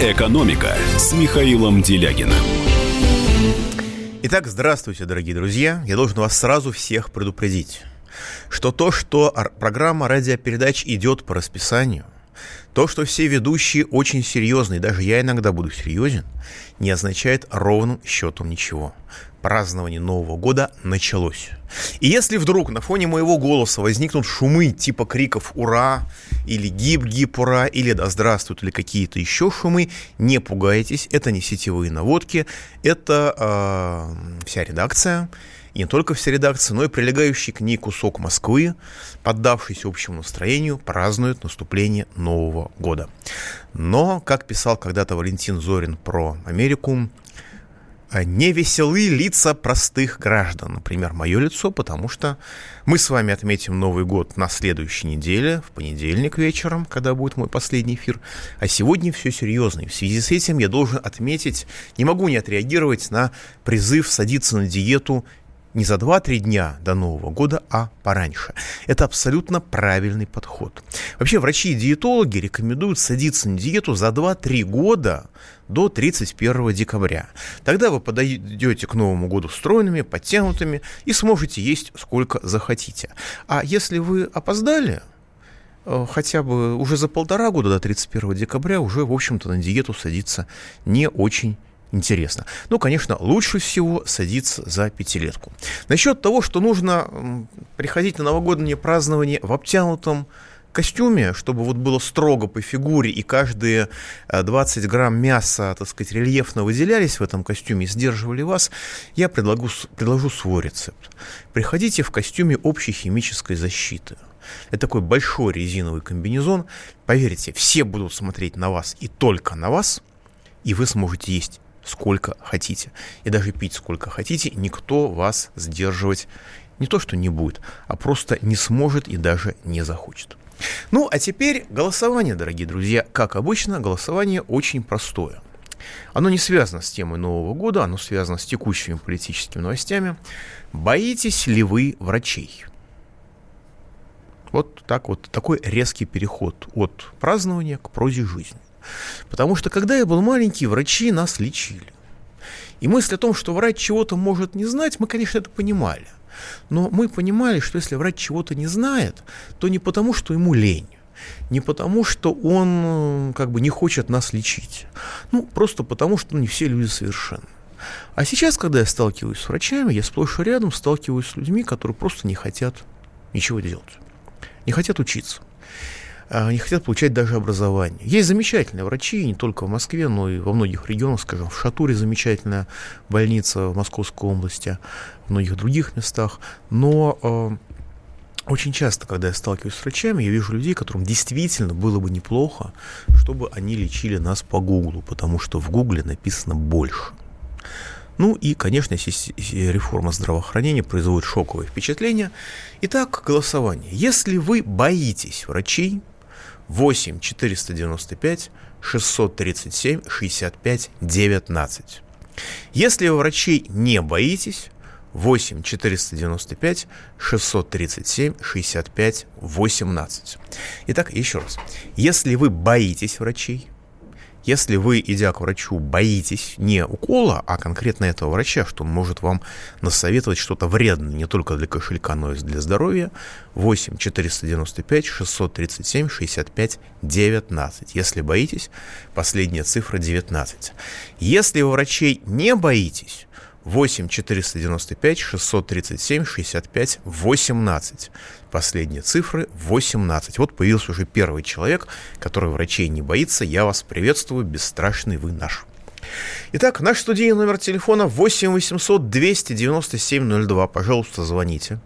«Экономика» с Михаилом Делягиным. Итак, здравствуйте, дорогие друзья. Я должен вас сразу всех предупредить, что то, что программа радиопередач идет по расписанию, то, что все ведущие очень серьезные, даже я иногда буду серьезен, не означает ровным счетом ничего празднование Нового года началось. И если вдруг на фоне моего голоса возникнут шумы типа криков «Ура!» или «Гип-гип, ура!» или «Да здравствуют!» или какие-то еще шумы, не пугайтесь, это не сетевые наводки, это э, вся редакция, и не только вся редакция, но и прилегающий к ней кусок Москвы, поддавшийся общему настроению, празднует наступление Нового года. Но, как писал когда-то Валентин Зорин про Америку, а не веселы лица простых граждан. Например, мое лицо, потому что мы с вами отметим Новый год на следующей неделе, в понедельник вечером, когда будет мой последний эфир. А сегодня все серьезно. И в связи с этим я должен отметить, не могу не отреагировать на призыв садиться на диету не за 2-3 дня до Нового года, а пораньше. Это абсолютно правильный подход. Вообще врачи и диетологи рекомендуют садиться на диету за 2-3 года до 31 декабря. Тогда вы подойдете к Новому году стройными, подтянутыми и сможете есть сколько захотите. А если вы опоздали, э, хотя бы уже за полтора года до 31 декабря уже, в общем-то, на диету садиться не очень интересно. Ну, конечно, лучше всего садиться за пятилетку. Насчет того, что нужно приходить на новогоднее празднование в обтянутом костюме, чтобы вот было строго по фигуре, и каждые 20 э, грамм мяса, так сказать, рельефно выделялись в этом костюме и сдерживали вас, я предлагу, предложу свой рецепт. Приходите в костюме общей химической защиты. Это такой большой резиновый комбинезон. Поверьте, все будут смотреть на вас и только на вас, и вы сможете есть сколько хотите. И даже пить сколько хотите, никто вас сдерживать не то что не будет, а просто не сможет и даже не захочет. Ну, а теперь голосование, дорогие друзья. Как обычно, голосование очень простое. Оно не связано с темой Нового года, оно связано с текущими политическими новостями. Боитесь ли вы врачей? Вот так вот, такой резкий переход от празднования к прозе жизни. Потому что, когда я был маленький, врачи нас лечили. И мысль о том, что врач чего-то может не знать, мы, конечно, это понимали. Но мы понимали, что если врач чего-то не знает, то не потому, что ему лень, не потому, что он как бы не хочет нас лечить. Ну, просто потому, что не все люди совершенны. А сейчас, когда я сталкиваюсь с врачами, я сплошь и рядом сталкиваюсь с людьми, которые просто не хотят ничего делать, не хотят учиться не хотят получать даже образование. Есть замечательные врачи, не только в Москве, но и во многих регионах, скажем, в Шатуре замечательная больница в Московской области, в многих других местах. Но э, очень часто, когда я сталкиваюсь с врачами, я вижу людей, которым действительно было бы неплохо, чтобы они лечили нас по Гуглу, потому что в Гугле написано больше. Ну и, конечно, реформа здравоохранения производит шоковое впечатление. Итак, голосование. Если вы боитесь врачей, 8 495 637 65 19. Если вы врачей не боитесь, 8 495 637 65 18. Итак, еще раз. Если вы боитесь врачей, если вы, идя к врачу, боитесь не укола, а конкретно этого врача, что он может вам насоветовать что-то вредное не только для кошелька, но и для здоровья, 8 495 637 65 19. Если боитесь, последняя цифра 19. Если вы врачей не боитесь, 8 495 637 65 18. Последние цифры 18. Вот появился уже первый человек, который врачей не боится. Я вас приветствую, бесстрашный вы наш. Итак, наш студийный номер телефона 8 800 297 02. Пожалуйста, звоните.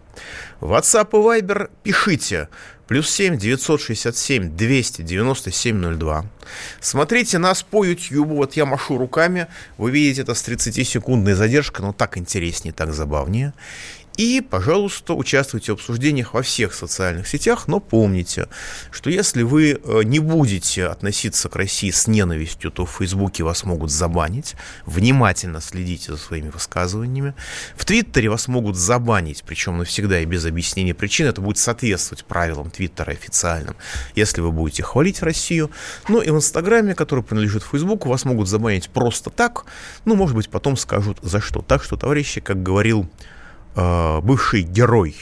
WhatsApp и Viber пишите. Плюс 7 967 297 02. Смотрите нас по YouTube. Вот я машу руками. Вы видите это с 30-секундной задержкой, но так интереснее, так забавнее. И, пожалуйста, участвуйте в обсуждениях во всех социальных сетях, но помните, что если вы э, не будете относиться к России с ненавистью, то в Фейсбуке вас могут забанить. Внимательно следите за своими высказываниями. В Твиттере вас могут забанить, причем навсегда и без объяснения причин. Это будет соответствовать правилам Твиттера официальным, если вы будете хвалить Россию. Ну и в Инстаграме, который принадлежит Фейсбуку, вас могут забанить просто так. Ну, может быть, потом скажут за что. Так что, товарищи, как говорил бывший герой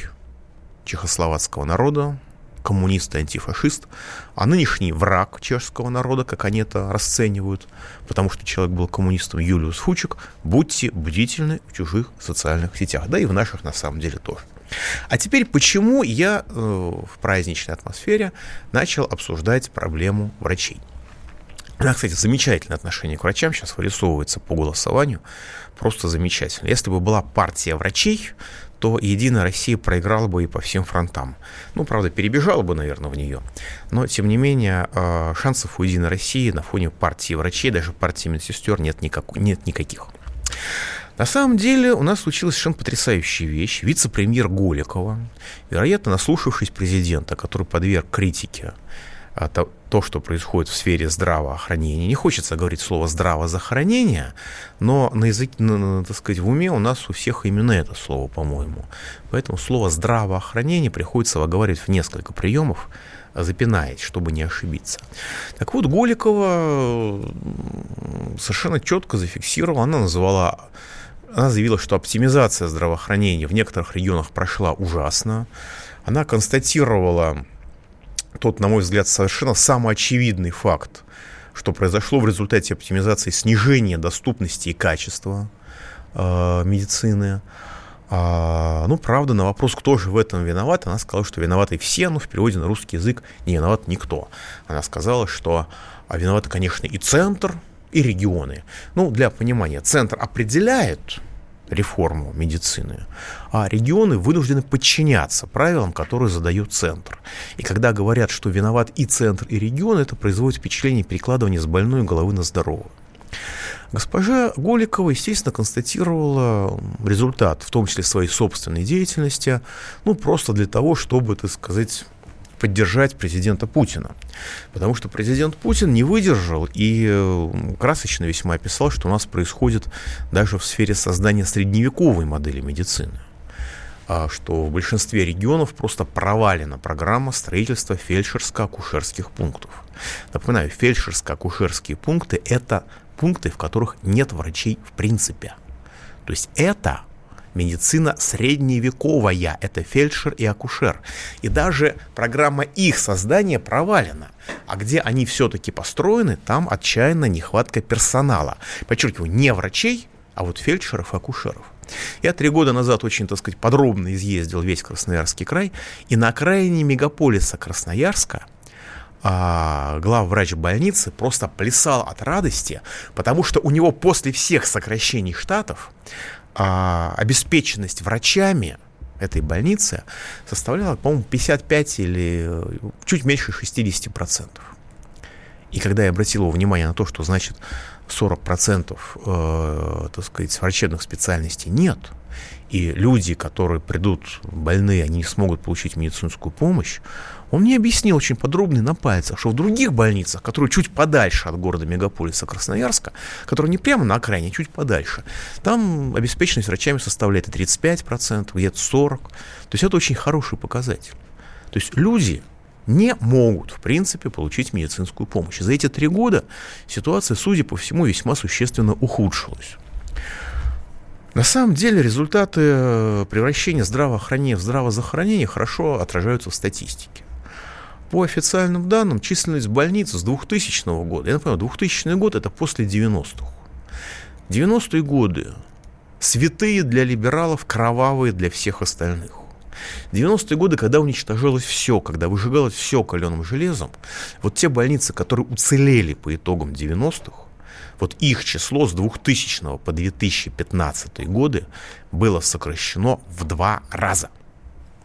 чехословацкого народа, коммунист и антифашист, а нынешний враг чешского народа, как они это расценивают, потому что человек был коммунистом Юлиус Фучик, будьте бдительны в чужих социальных сетях, да и в наших на самом деле тоже. А теперь, почему я э, в праздничной атмосфере начал обсуждать проблему врачей? У меня, кстати, замечательное отношение к врачам сейчас вырисовывается по голосованию. Просто замечательно. Если бы была партия врачей, то Единая Россия проиграла бы и по всем фронтам. Ну, правда, перебежала бы, наверное, в нее. Но, тем не менее, э, шансов у Единой России на фоне партии врачей, даже партии медсестер нет, никак, нет никаких. На самом деле у нас случилась совершенно потрясающая вещь. Вице-премьер Голикова, вероятно, наслушавшись президента, который подверг критике то, то, что происходит в сфере здравоохранения. Не хочется говорить слово здравоохранение, но на языке, на, так сказать, в уме у нас у всех именно это слово, по-моему. Поэтому слово здравоохранение приходится выговаривать в несколько приемов, запинаясь, чтобы не ошибиться. Так вот, Голикова совершенно четко зафиксировала, она называла она заявила, что оптимизация здравоохранения в некоторых регионах прошла ужасно. Она констатировала тот, на мой взгляд, совершенно самый очевидный факт, что произошло в результате оптимизации снижения доступности и качества э, медицины. А, ну, правда, на вопрос, кто же в этом виноват, она сказала, что виноваты все, но в переводе на русский язык не виноват никто. Она сказала, что а, виноваты, конечно, и центр, и регионы. Ну, для понимания, центр определяет реформу медицины, а регионы вынуждены подчиняться правилам, которые задает центр. И когда говорят, что виноват и центр, и регион, это производит впечатление перекладывания с больной головы на здоровую. Госпожа Голикова, естественно, констатировала результат, в том числе своей собственной деятельности, ну, просто для того, чтобы, так сказать, поддержать президента Путина. Потому что президент Путин не выдержал и красочно весьма описал, что у нас происходит даже в сфере создания средневековой модели медицины а что в большинстве регионов просто провалена программа строительства фельдшерско-акушерских пунктов. Напоминаю, фельдшерско-акушерские пункты – это пункты, в которых нет врачей в принципе. То есть это медицина средневековая, это фельдшер и акушер. И даже программа их создания провалена. А где они все-таки построены, там отчаянно нехватка персонала. Подчеркиваю, не врачей, а вот фельдшеров и акушеров. Я три года назад очень, так сказать, подробно изъездил весь Красноярский край, и на окраине мегаполиса Красноярска а, главврач больницы просто плясал от радости, потому что у него после всех сокращений штатов а, обеспеченность врачами этой больницы составляла, по-моему, 55 или э, чуть меньше 60%. И когда я обратил его внимание на то, что значит 40% э, так сказать, врачебных специальностей нет, и люди, которые придут больные, они не смогут получить медицинскую помощь, он мне объяснил очень подробно и на пальцах, что в других больницах, которые чуть подальше от города мегаполиса Красноярска, которые не прямо на окраине, а чуть подальше, там обеспеченность врачами составляет и 35%, где-то 40%. То есть это очень хороший показатель. То есть люди не могут, в принципе, получить медицинскую помощь. За эти три года ситуация, судя по всему, весьма существенно ухудшилась. На самом деле результаты э, превращения здравоохранения в здравозахоронение хорошо отражаются в статистике. По официальным данным, численность больниц с 2000 года, я напомню, 2000 год это после 90-х. 90-е годы святые для либералов, кровавые для всех остальных. 90-е годы, когда уничтожалось все, когда выжигалось все каленым железом, вот те больницы, которые уцелели по итогам 90-х, вот их число с 2000 по 2015 годы было сокращено в два раза.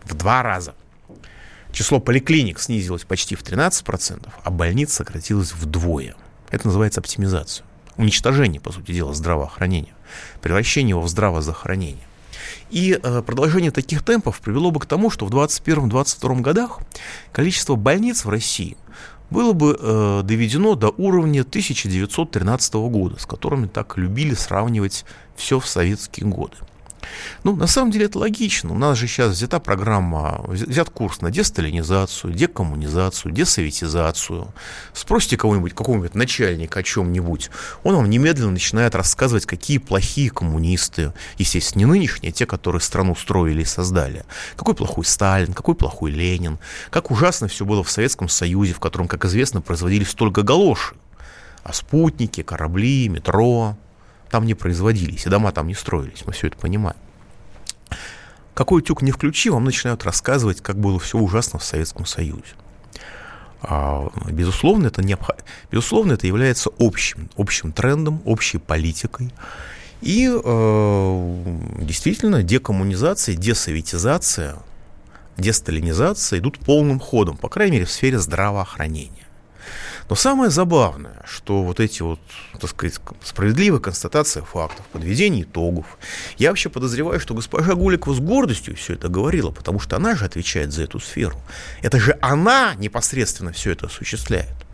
В два раза. Число поликлиник снизилось почти в 13%, а больниц сократилось вдвое. Это называется оптимизация. Уничтожение, по сути дела, здравоохранения. Превращение его в здравозахоронение. И э, продолжение таких темпов привело бы к тому, что в 2021-2022 годах количество больниц в России было бы э, доведено до уровня 1913 года, с которыми так любили сравнивать все в советские годы. Ну, на самом деле это логично. У нас же сейчас взята программа, взят курс на десталинизацию, декоммунизацию, десоветизацию. Спросите кого-нибудь, какого-нибудь начальника о чем-нибудь, он вам немедленно начинает рассказывать, какие плохие коммунисты. Естественно, не нынешние, а те, которые страну строили и создали. Какой плохой Сталин, какой плохой Ленин, как ужасно все было в Советском Союзе, в котором, как известно, производились только галоши. А спутники, корабли, метро, там не производились, и дома там не строились, мы все это понимаем. Какой тюк не включи, вам начинают рассказывать, как было все ужасно в Советском Союзе. А, безусловно, это необх... безусловно, это является общим, общим трендом, общей политикой. И э, действительно, декоммунизация, десоветизация, десталинизация идут полным ходом, по крайней мере, в сфере здравоохранения. Но самое забавное, что вот эти вот, так сказать, справедливая констатация фактов, подведение итогов. Я вообще подозреваю, что госпожа Гуликова с гордостью все это говорила, потому что она же отвечает за эту сферу. Это же она непосредственно все это осуществляет.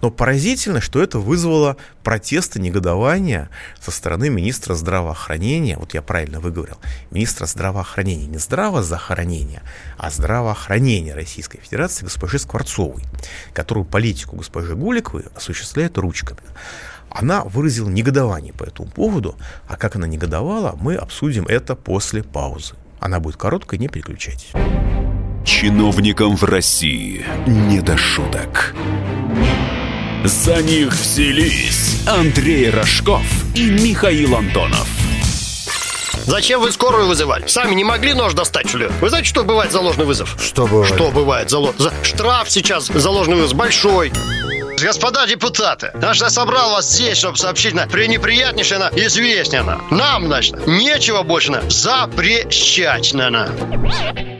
Но поразительно, что это вызвало протесты, негодование со стороны министра здравоохранения, вот я правильно выговорил, министра здравоохранения, не здравоохранения, а здравоохранения Российской Федерации госпожи Скворцовой, которую политику госпожи Гуликовой осуществляет ручками. Она выразила негодование по этому поводу, а как она негодовала, мы обсудим это после паузы. Она будет короткой, не переключайтесь. Чиновникам в России не до шуток. За них взялись Андрей Рожков и Михаил Антонов. Зачем вы скорую вызывали? Сами не могли нож достать, что ли? Вы знаете, что бывает за ложный вызов? Что бывает? Что бывает за, за... Штраф сейчас за ложный вызов большой. Господа депутаты, наш я собрал вас здесь, чтобы сообщить на пренеприятнейшее на известнее на. Нам, значит, нечего больше на запрещать на.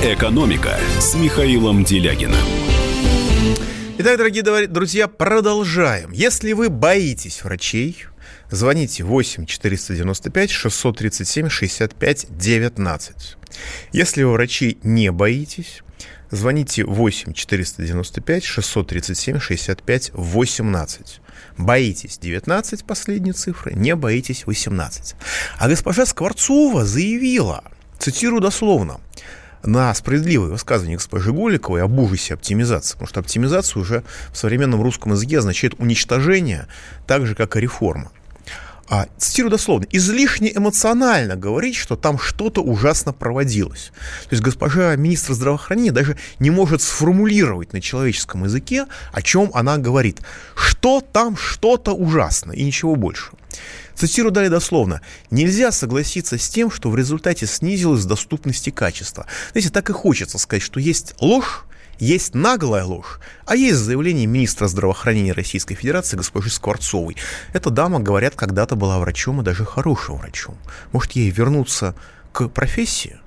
«Экономика» с Михаилом Делягиным. Итак, дорогие друзья, продолжаем. Если вы боитесь врачей, звоните 8 495 637 65 19. Если вы врачей не боитесь, звоните 8 495 637 65 18. Боитесь 19 последней цифры, не боитесь 18. А госпожа Скворцова заявила, цитирую дословно, на справедливое высказывание госпожи Голиковой об ужасе оптимизации, потому что оптимизация уже в современном русском языке означает уничтожение, так же, как и реформа. А, цитирую дословно, излишне эмоционально говорить, что там что-то ужасно проводилось. То есть госпожа министр здравоохранения даже не может сформулировать на человеческом языке, о чем она говорит. Что там что-то ужасно и ничего больше. Цитирую далее дословно. «Нельзя согласиться с тем, что в результате снизилась доступность и качество». Знаете, так и хочется сказать, что есть ложь, есть наглая ложь, а есть заявление министра здравоохранения Российской Федерации госпожи Скворцовой. Эта дама, говорят, когда-то была врачом и даже хорошим врачом. Может, ей вернуться к профессии?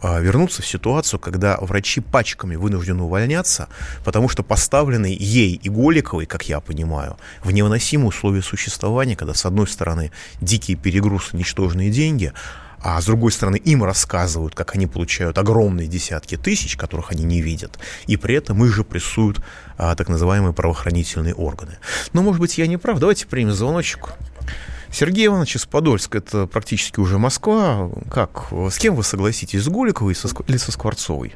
А, вернуться в ситуацию, когда врачи пачками вынуждены увольняться, потому что поставлены ей и Голиковой, как я понимаю, в невыносимые условия существования, когда, с одной стороны, дикие перегрузы, ничтожные деньги, а с другой стороны, им рассказывают, как они получают огромные десятки тысяч, которых они не видят, и при этом их же прессуют а, так называемые правоохранительные органы. Но, может быть, я не прав. Давайте примем звоночек. Сергей Иванович из Подольска, это практически уже Москва. Как, с кем вы согласитесь, с Голиковой или со Скворцовой?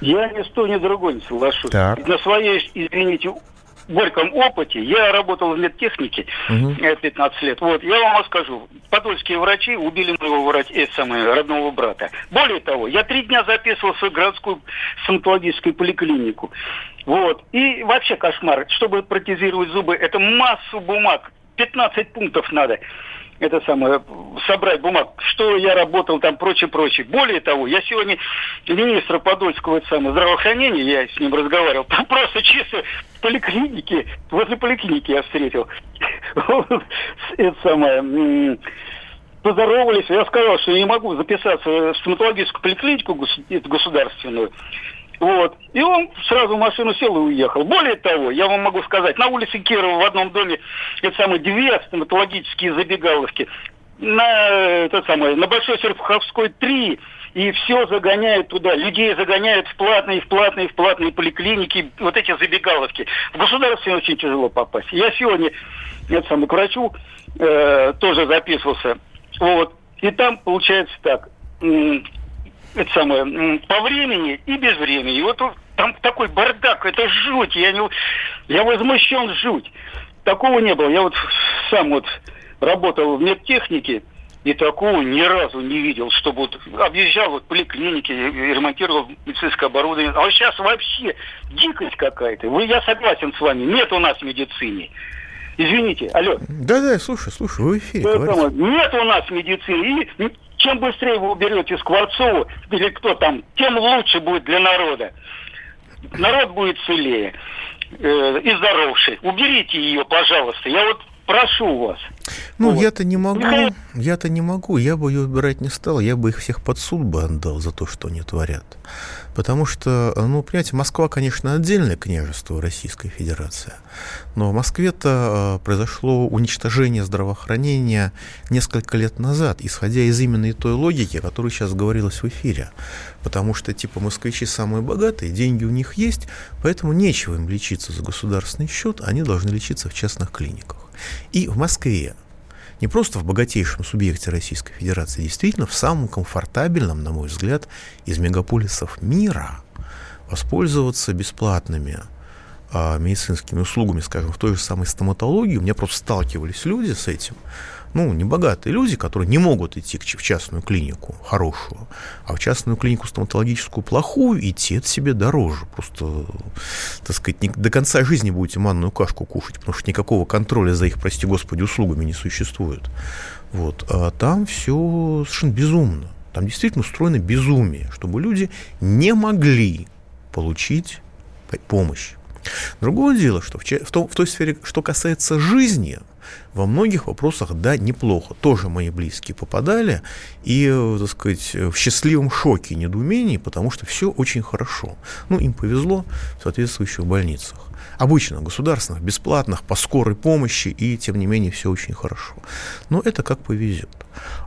Я ни с той, ни другой не соглашусь. Так. На своей, извините, горьком опыте, я работал в медтехнике угу. 15 лет. Вот, я вам скажу, подольские врачи убили моего врача, это самое, родного брата. Более того, я три дня записывался в городскую стоматологическую поликлинику. Вот. И вообще кошмар. Чтобы протезировать зубы, это массу бумаг. 15 пунктов надо. это самое, собрать бумаг, что я работал там, прочее, прочее. Более того, я сегодня министра Подольского это самое, здравоохранения, я с ним разговаривал, просто чисто в поликлинике, возле поликлиники я встретил. Это самое, поздоровались, я сказал, что я не могу записаться в стоматологическую поликлинику государственную. Вот. И он сразу в машину сел и уехал. Более того, я вам могу сказать, на улице Кирова в одном доме это самые две стоматологические забегаловки. На, это самое, на Большой Серпуховской три и все загоняют туда. Людей загоняют в платные, в платные, в платные поликлиники, вот эти забегаловки. В государстве очень тяжело попасть. Я сегодня это самое, к врачу э, тоже записывался. Вот. И там получается так это самое, по времени и без времени. И вот там такой бардак, это жуть. Я, не, я возмущен жуть. Такого не было. Я вот сам вот работал в медтехнике, и такого ни разу не видел, чтобы вот объезжал вот поликлиники, ремонтировал медицинское оборудование. А вот сейчас вообще дикость какая-то. Вы, я согласен с вами, нет у нас в медицине. Извините, алло. Да-да, слушай, слушай, вы в эфире. Нет у нас медицины. И чем быстрее вы уберете Скворцову или кто там, тем лучше будет для народа. Народ будет целее э, и здоровше. Уберите ее, пожалуйста. Я вот прошу вас. Ну, вот. я-то не могу, я-то не могу, я бы ее убирать не стал, я бы их всех под суд бы отдал за то, что они творят. Потому что, ну, понимаете, Москва, конечно, отдельное княжество Российской Федерации, но в Москве-то э, произошло уничтожение здравоохранения несколько лет назад, исходя из именно той логики, которая сейчас говорилась в эфире. Потому что, типа, москвичи самые богатые, деньги у них есть, поэтому нечего им лечиться за государственный счет, они должны лечиться в частных клиниках. И в Москве не просто в богатейшем субъекте Российской Федерации, действительно в самом комфортабельном, на мой взгляд, из мегаполисов мира воспользоваться бесплатными а, медицинскими услугами, скажем, в той же самой стоматологии. У меня просто сталкивались люди с этим ну, не богатые люди, которые не могут идти в частную клинику хорошую, а в частную клинику стоматологическую плохую идти, это себе дороже. Просто, так сказать, не, до конца жизни будете манную кашку кушать, потому что никакого контроля за их, прости господи, услугами не существует. Вот. А там все совершенно безумно. Там действительно устроено безумие, чтобы люди не могли получить помощь. Другое дело, что в, в, том, в той сфере, что касается жизни, во многих вопросах, да, неплохо. Тоже мои близкие попадали и, так сказать, в счастливом шоке, недоумении, потому что все очень хорошо. Ну, им повезло в соответствующих больницах. Обычно государственных, бесплатных, по скорой помощи, и, тем не менее, все очень хорошо. Но это как повезет.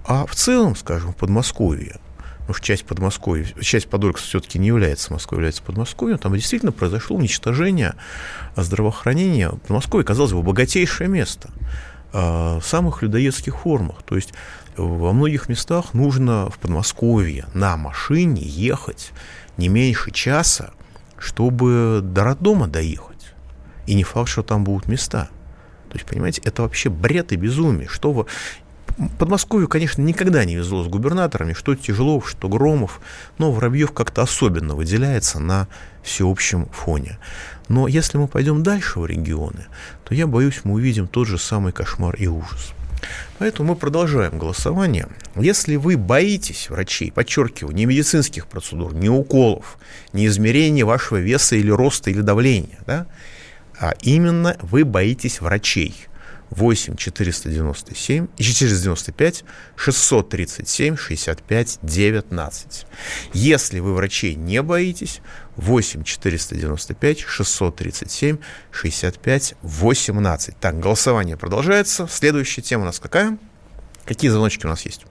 А в целом, скажем, в Подмосковье, потому что часть Подмосковья, часть Подольска все-таки не является Москвой, является Подмосковьем, там действительно произошло уничтожение здравоохранения. Подмосковье, казалось бы, богатейшее место в самых людоедских формах. То есть во многих местах нужно в Подмосковье на машине ехать не меньше часа, чтобы до роддома доехать. И не факт, что там будут места. То есть, понимаете, это вообще бред и безумие. Что вы... Подмосковью, конечно, никогда не везло с губернаторами, что Тяжелов, что Громов, но Воробьев как-то особенно выделяется на всеобщем фоне. Но если мы пойдем дальше в регионы, то я боюсь, мы увидим тот же самый кошмар и ужас. Поэтому мы продолжаем голосование. Если вы боитесь врачей, подчеркиваю, не медицинских процедур, не уколов, не измерения вашего веса или роста или давления, да, а именно вы боитесь врачей – 8 497 495 637 65 19. Если вы врачей не боитесь, 8 495 637 65 18. Так, голосование продолжается. Следующая тема у нас какая? Какие звоночки у нас есть?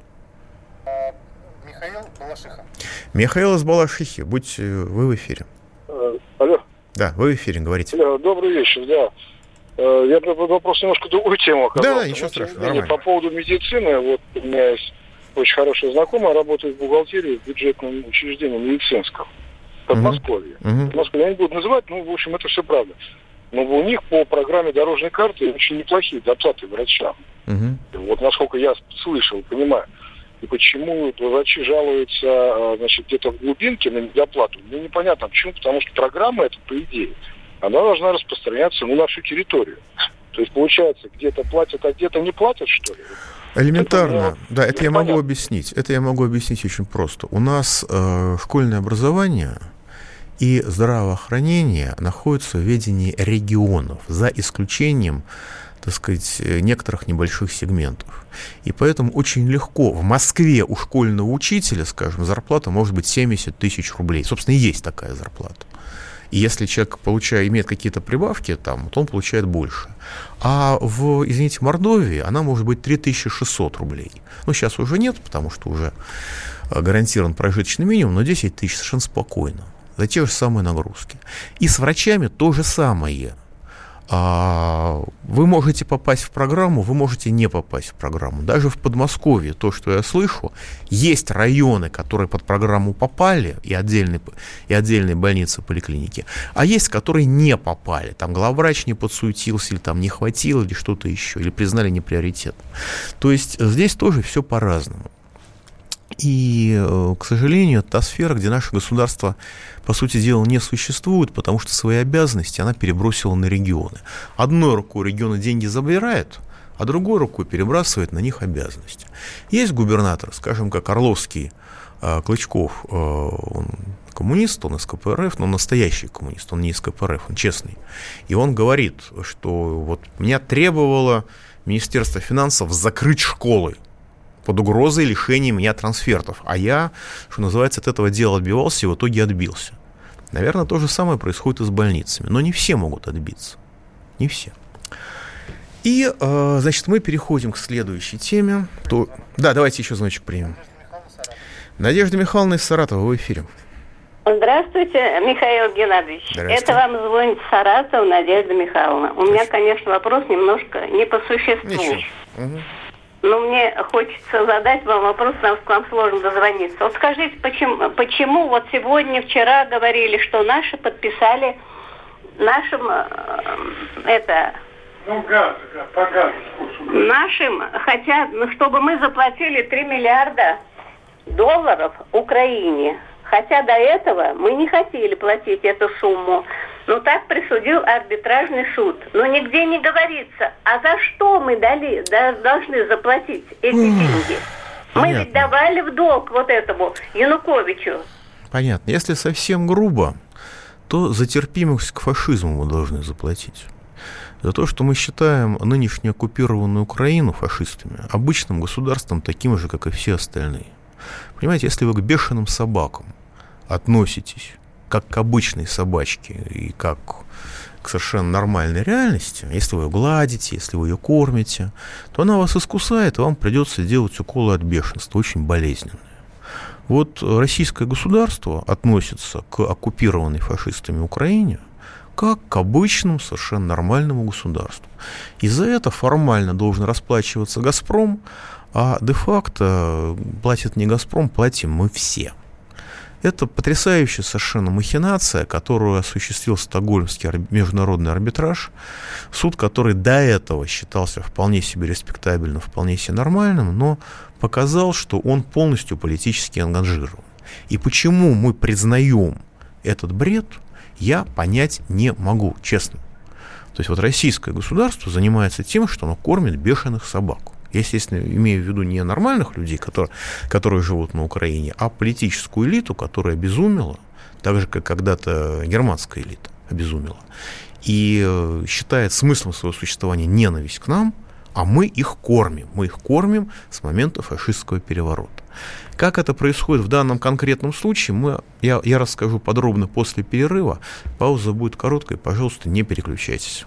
Михаил Балашиха. Михаил из Балашихи. Будьте вы в эфире. Э, алло. Да, вы в эфире, говорите. Алло, добрый вечер, да. Э, я вопрос немножко другую тему оказался. Да, ничего страшного, нормально. По поводу медицины, вот у меня есть очень хорошая знакомая, работает в бухгалтерии в бюджетном учреждении медицинском в Подмосковье. Uh-huh. Подмосковье. Я не буду называть, но, в общем, это все правда. Но у них по программе дорожной карты очень неплохие доплаты врачам. Uh-huh. Вот насколько я слышал, понимаю. И почему врачи жалуются, а, значит, где-то в глубинке на недоплату, мне непонятно. Почему? Потому что программа эта, по идее, она должна распространяться ну, на всю территорию. То есть, получается, где-то платят, а где-то не платят, что ли? Элементарно, да, это я могу объяснить. Это я могу объяснить очень просто. У нас э, школьное образование и здравоохранение находятся в ведении регионов, за исключением так сказать, некоторых небольших сегментов. И поэтому очень легко в Москве у школьного учителя, скажем, зарплата может быть 70 тысяч рублей. Собственно, и есть такая зарплата. И если человек получает, имеет какие-то прибавки, там, то он получает больше. А в, извините, Мордовии она может быть 3600 рублей. Ну, сейчас уже нет, потому что уже э, гарантирован прожиточный минимум, но 10 тысяч совершенно спокойно за те же самые нагрузки. И с врачами то же самое – вы можете попасть в программу, вы можете не попасть в программу. Даже в Подмосковье, то, что я слышу, есть районы, которые под программу попали, и отдельные, и отдельные больницы, поликлиники, а есть, которые не попали. Там главврач не подсуетился, или там не хватило, или что-то еще, или признали неприоритетным. То есть здесь тоже все по-разному. И, э, к сожалению, та сфера, где наше государство, по сути дела, не существует, потому что свои обязанности она перебросила на регионы. Одной рукой регионы деньги забирают, а другой рукой перебрасывает на них обязанности. Есть губернатор, скажем, как Орловский, э, Клычков, э, он коммунист, он из КПРФ, но настоящий коммунист, он не из КПРФ, он честный. И он говорит, что вот меня требовало Министерство финансов закрыть школы под угрозой лишения меня трансфертов. А я, что называется, от этого дела отбивался и в итоге отбился. Наверное, то же самое происходит и с больницами. Но не все могут отбиться. Не все. И, э, значит, мы переходим к следующей теме. То... Да, давайте еще звоночек примем. Надежда Михайловна из Саратова в эфире. Здравствуйте, Михаил Геннадьевич. Здравствуйте. Это вам звонит Саратов Надежда Михайловна. У меня, конечно, вопрос немножко не по существу. Ничего. Угу. Но мне хочется задать вам вопрос, нам к вам сложно дозвониться. Вот скажите, почему, почему вот сегодня, вчера говорили, что наши подписали нашим э, это ну, газ, по газу. Нашим хотят, ну, чтобы мы заплатили 3 миллиарда долларов Украине. Хотя до этого мы не хотели платить эту сумму. Но так присудил арбитражный суд. Но нигде не говорится, а за что мы дали, должны заплатить эти деньги. Мы ведь давали в долг вот этому Януковичу. Понятно. Если совсем грубо, то за терпимость к фашизму мы должны заплатить. За то, что мы считаем нынешнюю оккупированную Украину фашистами, обычным государством, таким же, как и все остальные. Понимаете, если вы к бешеным собакам относитесь как к обычной собачке и как к совершенно нормальной реальности, если вы ее гладите, если вы ее кормите, то она вас искусает, и вам придется делать уколы от бешенства, очень болезненные. Вот российское государство относится к оккупированной фашистами Украине как к обычному, совершенно нормальному государству. И за это формально должен расплачиваться «Газпром», а де-факто платит не «Газпром», платим мы все – это потрясающая совершенно махинация, которую осуществил Стокгольмский международный арбитраж. Суд, который до этого считался вполне себе респектабельным, вполне себе нормальным, но показал, что он полностью политически ангажирован. И почему мы признаем этот бред, я понять не могу, честно. То есть вот российское государство занимается тем, что оно кормит бешеных собак. Я, естественно, имею в виду не нормальных людей, которые, которые живут на Украине, а политическую элиту, которая обезумела, так же, как когда-то германская элита обезумела, и э, считает смыслом своего существования ненависть к нам, а мы их кормим. Мы их кормим с момента фашистского переворота. Как это происходит в данном конкретном случае, мы, я, я расскажу подробно после перерыва. Пауза будет короткой, пожалуйста, не переключайтесь.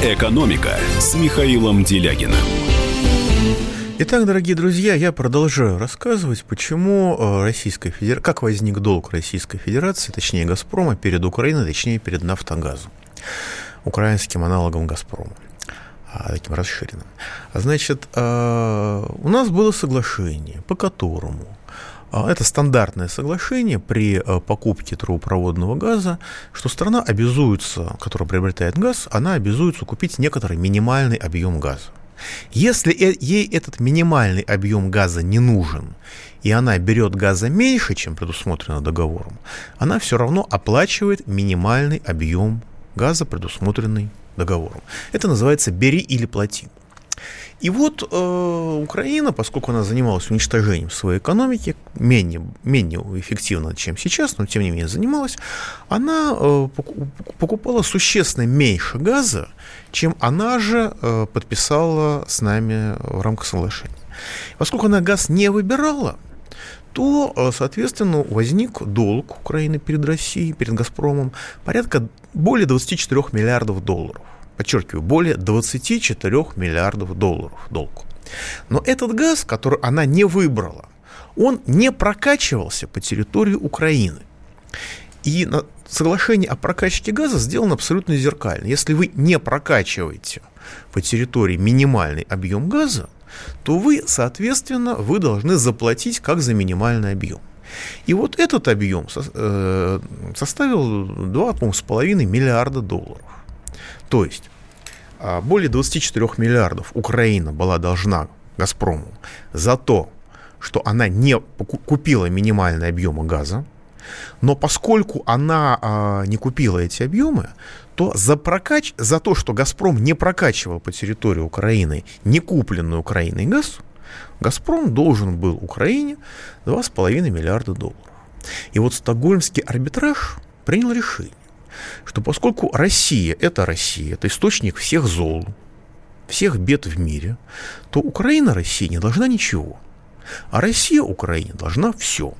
«Экономика» с Михаилом Делягиным. Итак, дорогие друзья, я продолжаю рассказывать, почему э, Российская Федерация, как возник долг Российской Федерации, точнее Газпрома, перед Украиной, точнее перед Нафтогазом, украинским аналогом Газпрома, а, таким расширенным. Значит, э, у нас было соглашение, по которому это стандартное соглашение при э, покупке трубопроводного газа, что страна обязуется, которая приобретает газ, она обязуется купить некоторый минимальный объем газа. Если э, ей этот минимальный объем газа не нужен, и она берет газа меньше, чем предусмотрено договором, она все равно оплачивает минимальный объем газа, предусмотренный договором. Это называется «бери или плати». И вот э, Украина, поскольку она занималась уничтожением своей экономики, менее, менее эффективно, чем сейчас, но тем не менее занималась, она э, покупала существенно меньше газа, чем она же э, подписала с нами в рамках соглашения. Поскольку она газ не выбирала, то, э, соответственно, возник долг Украины перед Россией, перед «Газпромом» порядка более 24 миллиардов долларов подчеркиваю, более 24 миллиардов долларов долг. Но этот газ, который она не выбрала, он не прокачивался по территории Украины. И соглашение о прокачке газа сделано абсолютно зеркально. Если вы не прокачиваете по территории минимальный объем газа, то вы, соответственно, вы должны заплатить как за минимальный объем. И вот этот объем э, составил 2,5 миллиарда долларов. То есть а, более 24 миллиардов Украина была должна «Газпрому» за то, что она не купила минимальные объемы газа, но поскольку она а, не купила эти объемы, то за, прокач... за то, что «Газпром» не прокачивал по территории Украины не купленный Украиной газ, «Газпром» должен был Украине 2,5 миллиарда долларов. И вот стокгольмский арбитраж принял решение, что поскольку Россия – это Россия, это источник всех зол, всех бед в мире, то Украина России не должна ничего. А Россия Украине должна все.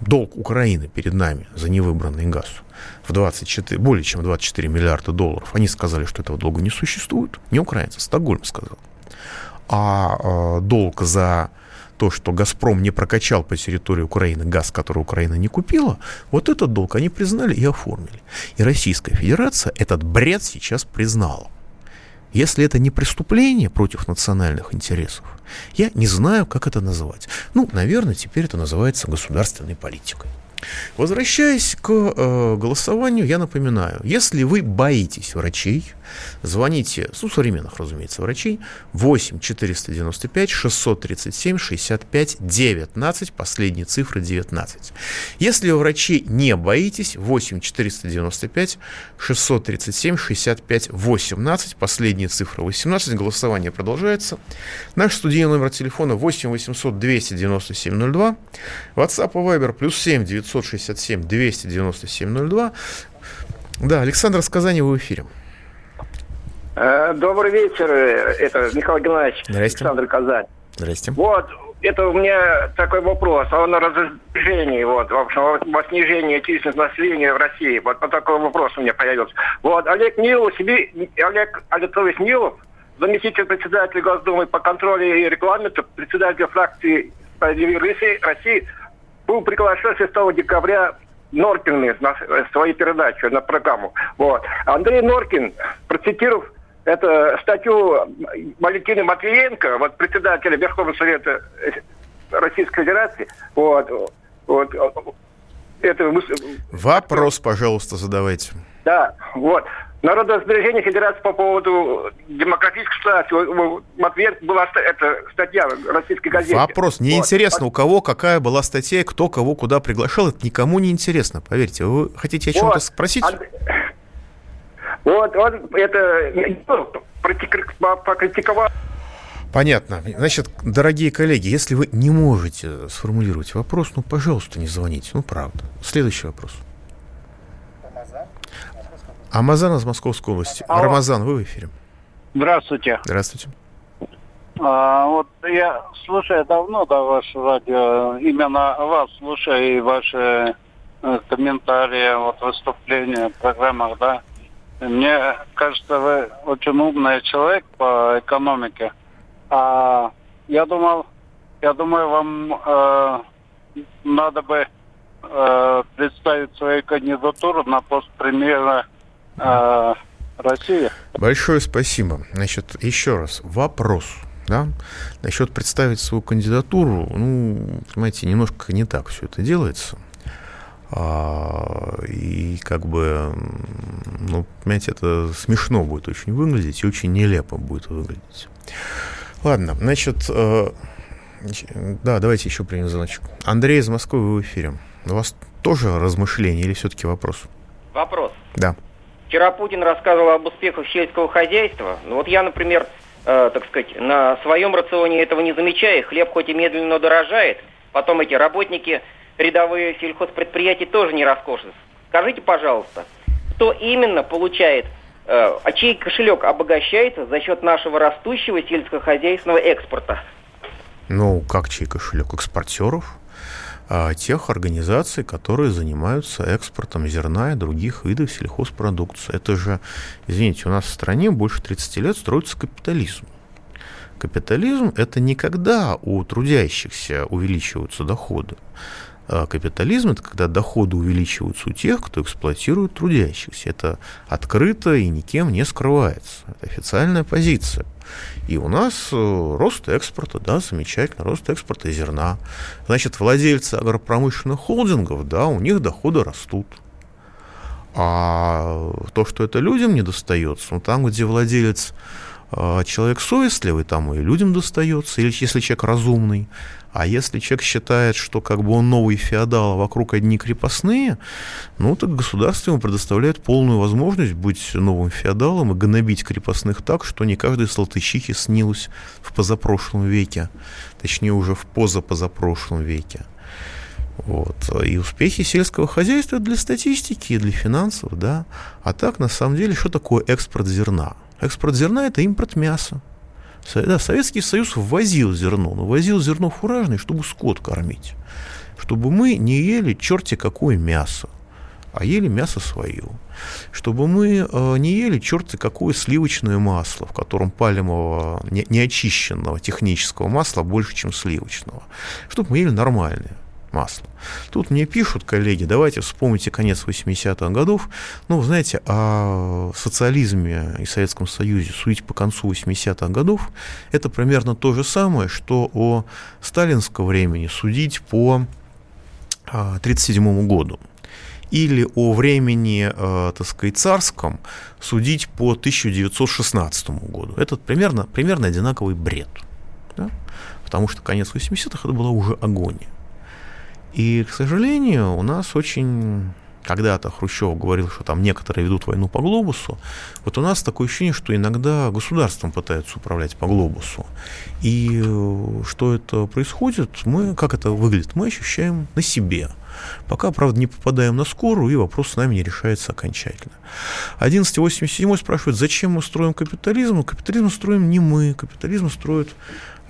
Долг Украины перед нами за невыбранный газ в 24, более чем 24 миллиарда долларов. Они сказали, что этого долга не существует. Не украинцы, Стокгольм сказал. А э, долг за то, что «Газпром» не прокачал по территории Украины газ, который Украина не купила, вот этот долг они признали и оформили. И Российская Федерация этот бред сейчас признала. Если это не преступление против национальных интересов, я не знаю, как это называть. Ну, наверное, теперь это называется государственной политикой. Возвращаясь к э, голосованию, я напоминаю, если вы боитесь врачей, звоните, ну, современных, разумеется, врачей, 8 495 637 65 19, последние цифры 19. Если вы врачей не боитесь, 8 495 637 65 18, последние цифры 18, голосование продолжается. Наш студийный номер телефона 8 800 297 02, WhatsApp и Viber плюс 7 967 297 02. Да, Александр Сказани, в эфире. Э, добрый вечер, это Михаил Геннадьевич, Здрасте. Александр Казань. Здрасте. Вот, это у меня такой вопрос о разоружении, вот, в общем, о снижении численности населения в России. Вот, вот такой вопрос у меня появился. Вот, Олег Нилов, себе, Олег Алитович Нилов, заместитель председателя Госдумы по контролю и регламенту, председатель фракции России, России, был приглашен 6 декабря Норкин на своей передаче, на программу. Вот. Андрей Норкин, процитировав это статью Валентины Матвиенко, вот председателя Верховного Совета Российской Федерации, вот, вот, это... Вопрос, пожалуйста, задавайте. Да, вот. Народосбережение Федерации по поводу демократической ситуации. Матвеенко была это статья российской газеты. Вопрос. Мне вот. интересно, у кого какая была статья, кто кого куда приглашал. Это никому не интересно, поверьте. Вы хотите о чем-то вот. спросить? Вот, он это покритиковал. Понятно. Значит, дорогие коллеги, если вы не можете сформулировать вопрос, ну, пожалуйста, не звоните. Ну, правда. Следующий вопрос. Амазан из Московской области. Алло. Рамазан, вы в эфире. Здравствуйте. Здравствуйте. А, вот я слушаю давно, да, ваше радио, именно вас слушаю и ваши э, комментарии, вот выступления в программах, да. Мне кажется, вы очень умный человек по экономике. А я думал, я думаю, вам э, надо бы э, представить свою кандидатуру на пост премьера э, России. Большое спасибо. Значит, еще раз, вопрос. Да? Насчет представить свою кандидатуру, ну, понимаете, немножко не так все это делается. А, и как бы, ну, понимаете, это смешно будет очень выглядеть и очень нелепо будет выглядеть. Ладно, значит, э, да, давайте еще примем звоночек. Андрей из Москвы, вы в эфире. У вас тоже размышления или все-таки вопрос? Вопрос. Да. Вчера Путин рассказывал об успехах сельского хозяйства. Ну вот я, например, э, так сказать, на своем рационе этого не замечаю. Хлеб хоть и медленно дорожает, потом эти работники рядовые сельхозпредприятия тоже не роскошны. Скажите, пожалуйста, кто именно получает, э, а чей кошелек обогащается за счет нашего растущего сельскохозяйственного экспорта? Ну, как чей кошелек? Экспортеров? А, тех организаций, которые занимаются экспортом зерна и других видов сельхозпродукции. Это же, извините, у нас в стране больше 30 лет строится капитализм. Капитализм – это не когда у трудящихся увеличиваются доходы. А капитализм – это когда доходы увеличиваются у тех, кто эксплуатирует трудящихся. Это открыто и никем не скрывается. Это официальная позиция. И у нас э, рост экспорта, да, замечательно, рост экспорта зерна. Значит, владельцы агропромышленных холдингов, да, у них доходы растут. А то, что это людям не достается, ну, там, где владелец э, человек совестливый, там и людям достается, или если человек разумный, а если человек считает, что как бы он новый феодал, а вокруг одни крепостные, ну так государство ему предоставляет полную возможность быть новым феодалом и гнобить крепостных так, что не каждой салтычихе снилось в позапрошлом веке, точнее уже в позапозапрошлом веке. Вот. И успехи сельского хозяйства для статистики и для финансов, да. А так, на самом деле, что такое экспорт зерна? Экспорт зерна – это импорт мяса. Да, Советский Союз ввозил зерно, но возил зерно фуражное, чтобы скот кормить. Чтобы мы не ели черти какое мясо, а ели мясо свое. Чтобы мы э, не ели черти какое сливочное масло, в котором палимого, не, неочищенного технического масла больше, чем сливочного. Чтобы мы ели нормальное масло. Тут мне пишут коллеги, давайте вспомните конец 80-х годов. Ну, знаете, о социализме и Советском Союзе судить по концу 80-х годов, это примерно то же самое, что о сталинском времени судить по 1937 а, году или о времени, э, так сказать, царском судить по 1916 году. Это примерно, примерно одинаковый бред. Да? Потому что конец 80-х это была уже агония. И, к сожалению, у нас очень когда-то Хрущев говорил, что там некоторые ведут войну по глобусу, вот у нас такое ощущение, что иногда государством пытаются управлять по глобусу. И э, что это происходит, мы, как это выглядит, мы ощущаем на себе. Пока, правда, не попадаем на скорую, и вопрос с нами не решается окончательно. 1187 спрашивает, зачем мы строим капитализм? Капитализм строим не мы, капитализм строят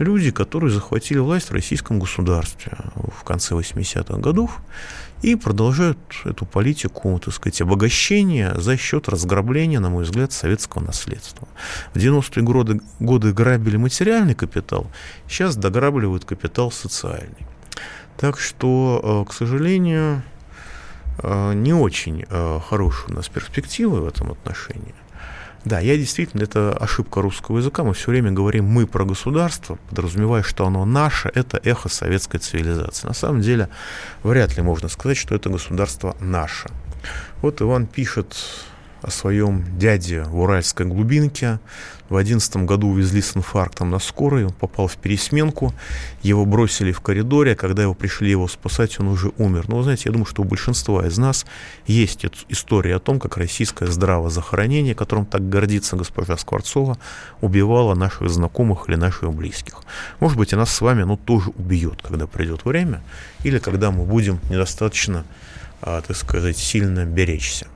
люди, которые захватили власть в российском государстве в конце 80-х годов и продолжают эту политику, так сказать, обогащения за счет разграбления, на мой взгляд, советского наследства. В 90-е годы, годы грабили материальный капитал, сейчас дограбливают капитал социальный. Так что, э, к сожалению, э, не очень э, хорошие у нас перспективы в этом отношении. Да, я действительно, это ошибка русского языка. Мы все время говорим «мы» про государство, подразумевая, что оно наше, это эхо советской цивилизации. На самом деле, вряд ли можно сказать, что это государство наше. Вот Иван пишет о своем дяде в уральской глубинке. В одиннадцатом году увезли с инфарктом на скорой, он попал в пересменку, его бросили в коридоре, а когда его пришли его спасать, он уже умер. Но, вы знаете, я думаю, что у большинства из нас есть история о том, как российское здравоохранение, которым так гордится госпожа Скворцова, убивало наших знакомых или наших близких. Может быть, и нас с вами оно тоже убьет, когда придет время, или когда мы будем недостаточно, а, так сказать, сильно беречься.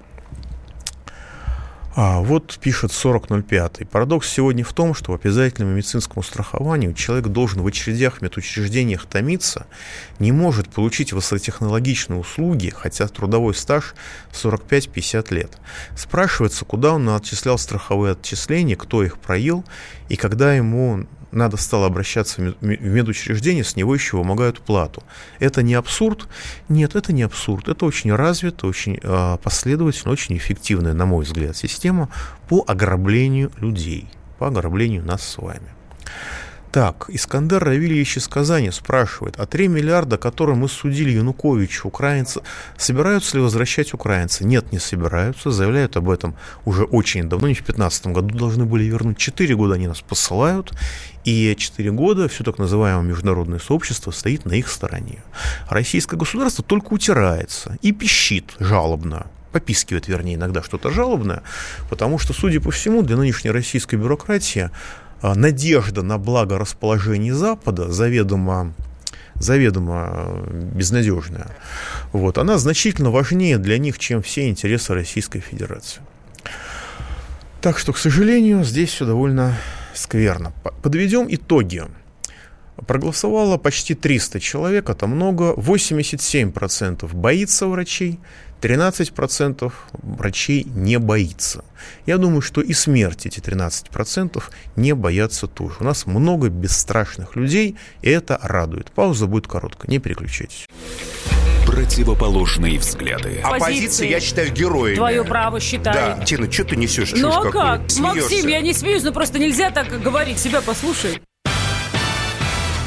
А вот пишет 4005. Парадокс сегодня в том, что в обязательном медицинском страховании человек должен в очередях в медучреждениях томиться, не может получить высокотехнологичные услуги, хотя трудовой стаж 45-50 лет. Спрашивается, куда он отчислял страховые отчисления, кто их проил, и когда ему надо стало обращаться в медучреждение, с него еще вымогают плату. Это не абсурд? Нет, это не абсурд. Это очень развитая, очень э, последовательная, очень эффективная, на мой взгляд, система по ограблению людей, по ограблению нас с вами. Так, Искандер Равильевич из Казани спрашивает, а 3 миллиарда, которые мы судили Януковичу, украинцы, собираются ли возвращать украинцы? Нет, не собираются, заявляют об этом уже очень давно, не в 2015 году должны были вернуть. 4 года они нас посылают, и 4 года все так называемое международное сообщество стоит на их стороне. Российское государство только утирается и пищит жалобно попискивает, вернее, иногда что-то жалобное, потому что, судя по всему, для нынешней российской бюрократии надежда на благорасположение Запада заведомо заведомо э, безнадежная, вот, она значительно важнее для них, чем все интересы Российской Федерации. Так что, к сожалению, здесь все довольно скверно. Подведем итоги. Проголосовало почти 300 человек, это много. 87% боится врачей, 13% врачей не боится. Я думаю, что и смерти эти 13% не боятся тоже. У нас много бесстрашных людей, и это радует. Пауза будет короткая, не переключайтесь. Противоположные взгляды. Оппозиция, я считаю, героями. Твое право считаю. Да, Тина, что ты несешь? Ну а как? Максим, я не смеюсь, но просто нельзя так говорить. Себя послушай.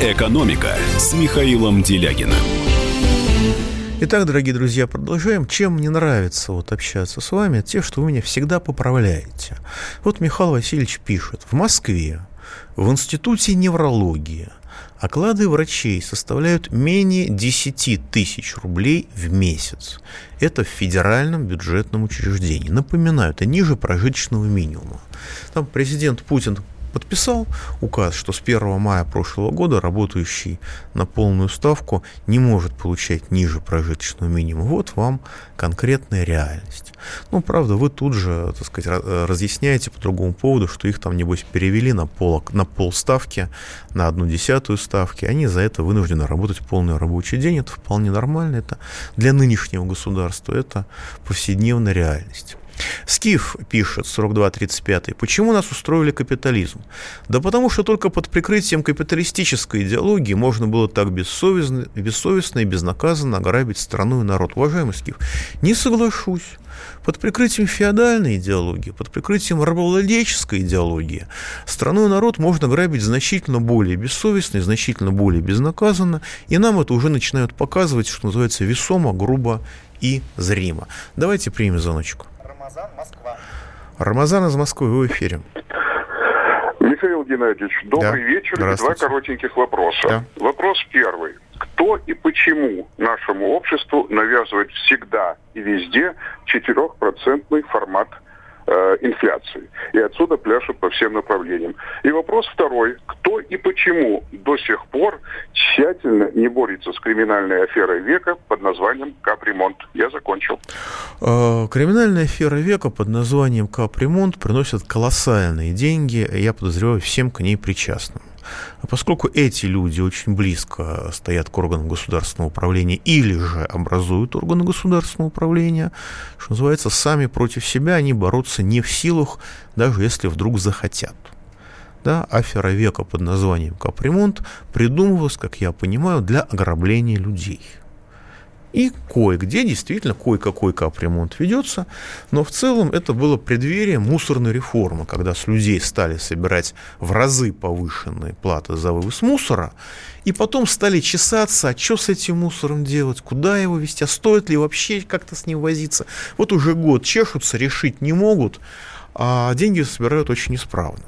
«Экономика» с Михаилом Делягиным. Итак, дорогие друзья, продолжаем. Чем мне нравится вот общаться с вами, те, что вы меня всегда поправляете. Вот Михаил Васильевич пишет. В Москве в Институте неврологии оклады врачей составляют менее 10 тысяч рублей в месяц. Это в федеральном бюджетном учреждении. Напоминаю, это ниже прожиточного минимума. Там президент Путин подписал указ, что с 1 мая прошлого года работающий на полную ставку не может получать ниже прожиточного минимума. Вот вам конкретная реальность. Ну, правда, вы тут же, так сказать, разъясняете по другому поводу, что их там, небось, перевели на, пол, на полставки, на одну десятую ставки. Они за это вынуждены работать полный рабочий день. Это вполне нормально. Это для нынешнего государства это повседневная реальность. Скиф пишет, 42-35, почему нас устроили капитализм? Да потому что только под прикрытием капиталистической идеологии можно было так бессовестно, бессовестно и безнаказанно ограбить страну и народ. Уважаемый Скиф, не соглашусь. Под прикрытием феодальной идеологии, под прикрытием рабовладельческой идеологии страну и народ можно грабить значительно более бессовестно и значительно более безнаказанно, и нам это уже начинают показывать, что называется, весомо, грубо и зримо. Давайте примем звоночку. Рамазан, Москва. Рамазан из Москвы, вы в эфире. Михаил Геннадьевич, добрый Да. вечер. Два коротеньких вопроса. Да. Вопрос первый. Кто и почему нашему обществу навязывает всегда и везде 4% формат э, инфляции? И отсюда пляшут по всем направлениям. И вопрос второй. Кто и почему до сих пор тщательно не борется с криминальной аферой века под названием капремонт? Я закончил. Э, Криминальная афера века под названием «Капремонт» приносит колоссальные деньги, я подозреваю, всем к ней причастным. Поскольку эти люди очень близко стоят к органам государственного управления или же образуют органы государственного управления, что называется, сами против себя они бороться не в силах, даже если вдруг захотят. Да, афера века под названием капремонт придумывалась, как я понимаю, для ограбления людей – и кое-где действительно кое-какой капремонт ведется, но в целом это было преддверие мусорной реформы, когда с людей стали собирать в разы повышенные платы за вывоз мусора, и потом стали чесаться, а что с этим мусором делать, куда его везти, а стоит ли вообще как-то с ним возиться. Вот уже год чешутся, решить не могут, а деньги собирают очень исправно.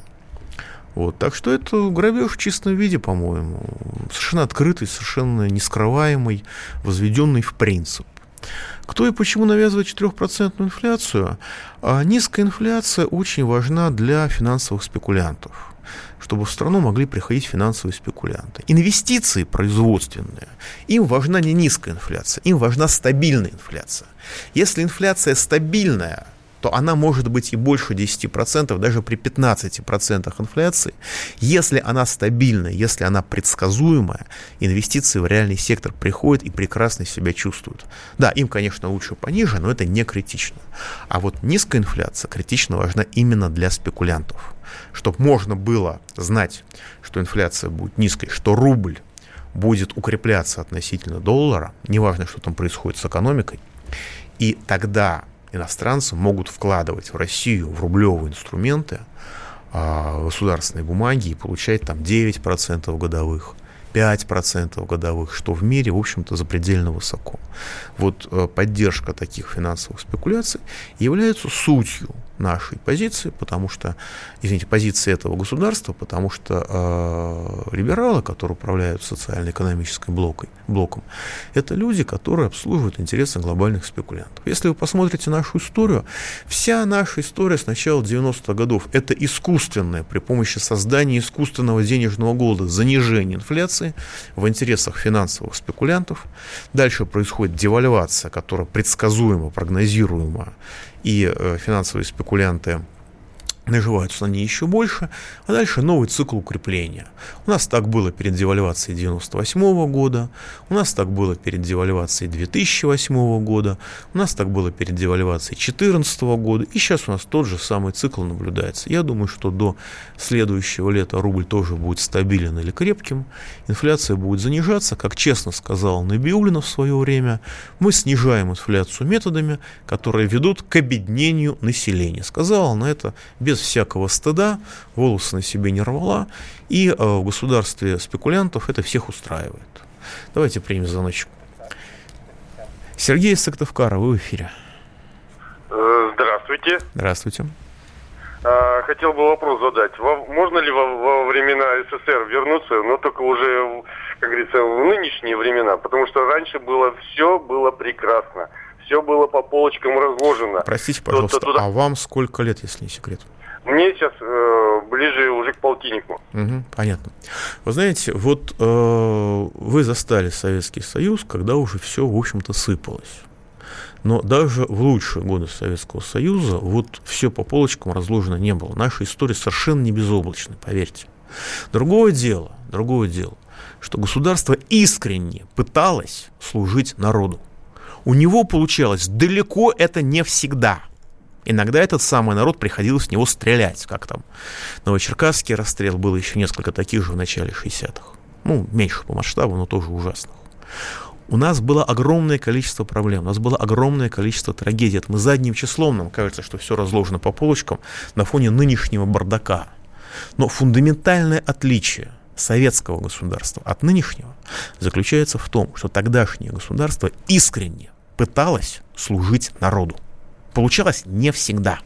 Вот, так что это грабеж в чистом виде, по-моему. Совершенно открытый, совершенно нескрываемый, возведенный в принцип. Кто и почему навязывает 4% инфляцию? А низкая инфляция очень важна для финансовых спекулянтов чтобы в страну могли приходить финансовые спекулянты. Инвестиции производственные, им важна не низкая инфляция, им важна стабильная инфляция. Если инфляция стабильная, то она может быть и больше 10%, даже при 15% инфляции. Если она стабильная, если она предсказуемая, инвестиции в реальный сектор приходят и прекрасно себя чувствуют. Да, им, конечно, лучше пониже, но это не критично. А вот низкая инфляция критично важна именно для спекулянтов. Чтобы можно было знать, что инфляция будет низкой, что рубль будет укрепляться относительно доллара, неважно, что там происходит с экономикой, и тогда иностранцы могут вкладывать в Россию в рублевые инструменты, а, государственные бумаги и получать там 9% годовых, 5% годовых, что в мире, в общем-то, запредельно высоко. Вот э, поддержка таких финансовых спекуляций является сутью нашей позиции, потому что, извините, позиции этого государства, потому что э, либералы, которые управляют социально-экономическим блоком, блоком, это люди, которые обслуживают интересы глобальных спекулянтов. Если вы посмотрите нашу историю, вся наша история с начала 90-х годов – это искусственное при помощи создания искусственного денежного голода, занижение инфляции в интересах финансовых спекулянтов. Дальше происходит девальвация, которая предсказуемо, прогнозируемо и э, финансовые спекулянты наживаются на ней еще больше, а дальше новый цикл укрепления. У нас так было перед девальвацией 98 года, у нас так было перед девальвацией 2008 года, у нас так было перед девальвацией 2014 года, и сейчас у нас тот же самый цикл наблюдается. Я думаю, что до следующего лета рубль тоже будет стабилен или крепким, инфляция будет занижаться, как честно сказал Набиулина в свое время, мы снижаем инфляцию методами, которые ведут к обеднению населения. Сказала на это без всякого стыда, волосы на себе не рвала, и э, в государстве спекулянтов это всех устраивает. Давайте примем звоночек. Сергей Сыктывкара, вы в эфире. Э, здравствуйте. Здравствуйте. А, хотел бы вопрос задать. можно ли во, во времена СССР вернуться, но только уже, как говорится, в нынешние времена? Потому что раньше было все было прекрасно. Все было по полочкам разложено. Простите, пожалуйста, туда... а вам сколько лет, если не секрет? Мне сейчас э, ближе уже к полтиннику. Угу, понятно. Вы знаете, вот э, вы застали Советский Союз, когда уже все, в общем-то, сыпалось. Но даже в лучшие годы Советского Союза вот все по полочкам разложено не было. Наша история совершенно не безоблачна, поверьте. Другое дело, другое дело, что государство искренне пыталось служить народу. У него получалось далеко это не всегда – Иногда этот самый народ приходилось в него стрелять, как там. Новочеркасский расстрел, было еще несколько таких же в начале 60-х. Ну, меньше по масштабу, но тоже ужасных. У нас было огромное количество проблем, у нас было огромное количество трагедий. Это мы задним числом, нам кажется, что все разложено по полочкам на фоне нынешнего бардака. Но фундаментальное отличие советского государства от нынешнего заключается в том, что тогдашнее государство искренне пыталось служить народу. Получалось не всегда.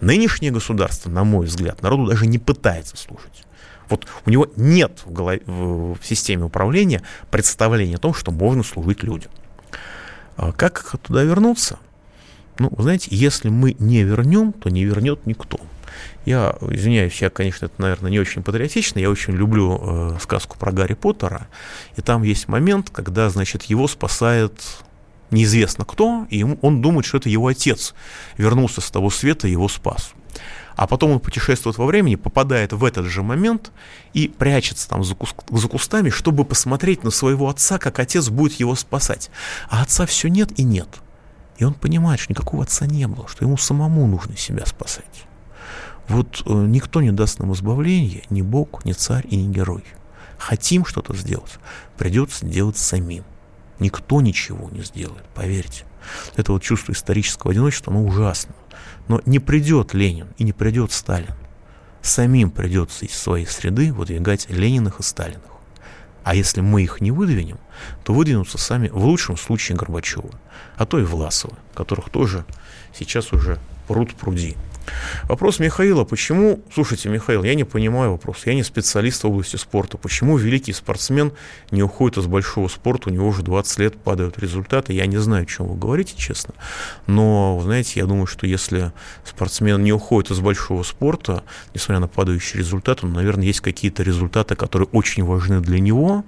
Нынешнее государство, на мой взгляд, народу даже не пытается служить. Вот у него нет в, голове, в системе управления представления о том, что можно служить людям. А как туда вернуться? Ну, знаете, если мы не вернем, то не вернет никто. Я извиняюсь, я, конечно, это, наверное, не очень патриотично. Я очень люблю э, сказку про Гарри Поттера. И там есть момент, когда, значит, его спасает неизвестно кто, и он думает, что это его отец вернулся с того света и его спас. А потом он путешествует во времени, попадает в этот же момент и прячется там за, куст, за кустами, чтобы посмотреть на своего отца, как отец будет его спасать. А отца все нет и нет. И он понимает, что никакого отца не было, что ему самому нужно себя спасать. Вот э, никто не даст нам избавления, ни Бог, ни царь и ни герой. Хотим что-то сделать, придется делать самим. Никто ничего не сделает, поверьте. Это вот чувство исторического одиночества, оно ужасно. Но не придет Ленин и не придет Сталин. Самим придется из своей среды выдвигать Лениных и Сталиных. А если мы их не выдвинем, то выдвинутся сами, в лучшем случае, Горбачева, а то и Власова, которых тоже сейчас уже пруд пруди. Вопрос Михаила, почему, слушайте, Михаил, я не понимаю вопрос, я не специалист в области спорта, почему великий спортсмен не уходит из большого спорта, у него уже 20 лет падают результаты, я не знаю, о чем вы говорите, честно, но, знаете, я думаю, что если спортсмен не уходит из большого спорта, несмотря на падающие результаты, ну, наверное, есть какие-то результаты, которые очень важны для него,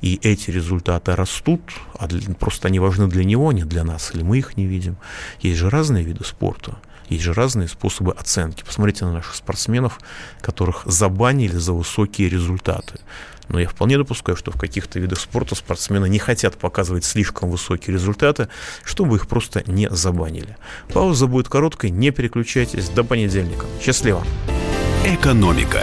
и эти результаты растут, а для, просто они важны для него, а не для нас, или мы их не видим. Есть же разные виды спорта. Есть же разные способы оценки. Посмотрите на наших спортсменов, которых забанили за высокие результаты. Но я вполне допускаю, что в каких-то видах спорта спортсмены не хотят показывать слишком высокие результаты, чтобы их просто не забанили. Пауза будет короткой, не переключайтесь. До понедельника. Счастливо. Экономика.